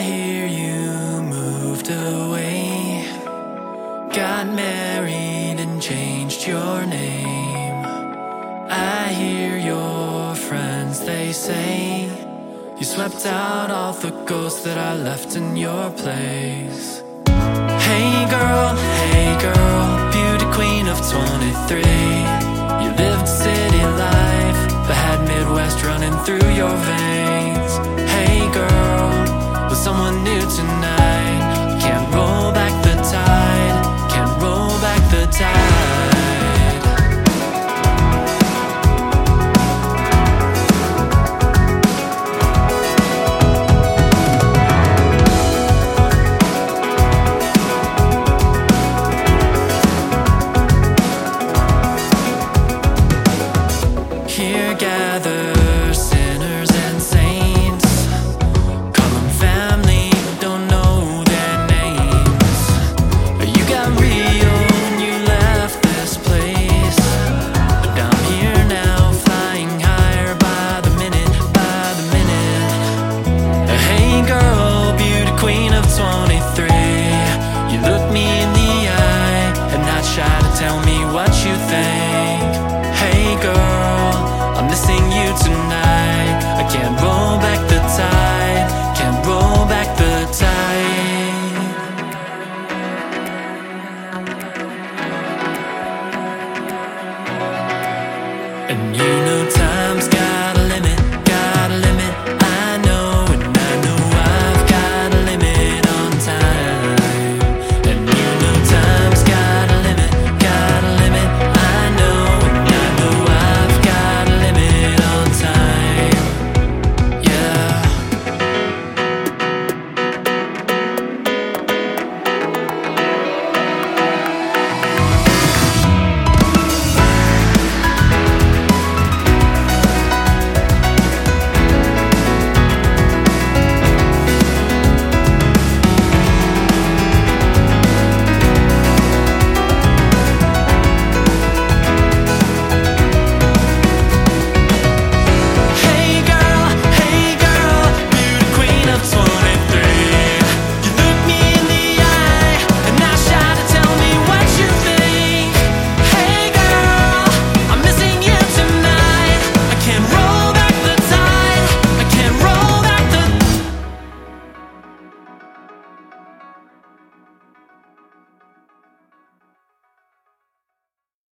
I hear you moved away, got married and changed your name. I hear your friends, they say you swept out all the ghosts that I left in your place. Hey girl, hey girl, beauty queen of 23. You lived city life, but had Midwest running through your veins. New tonight. queen of 23 You look me in the eye And not shy to tell me what you think. Hey girl, I'm missing you tonight. I can't believe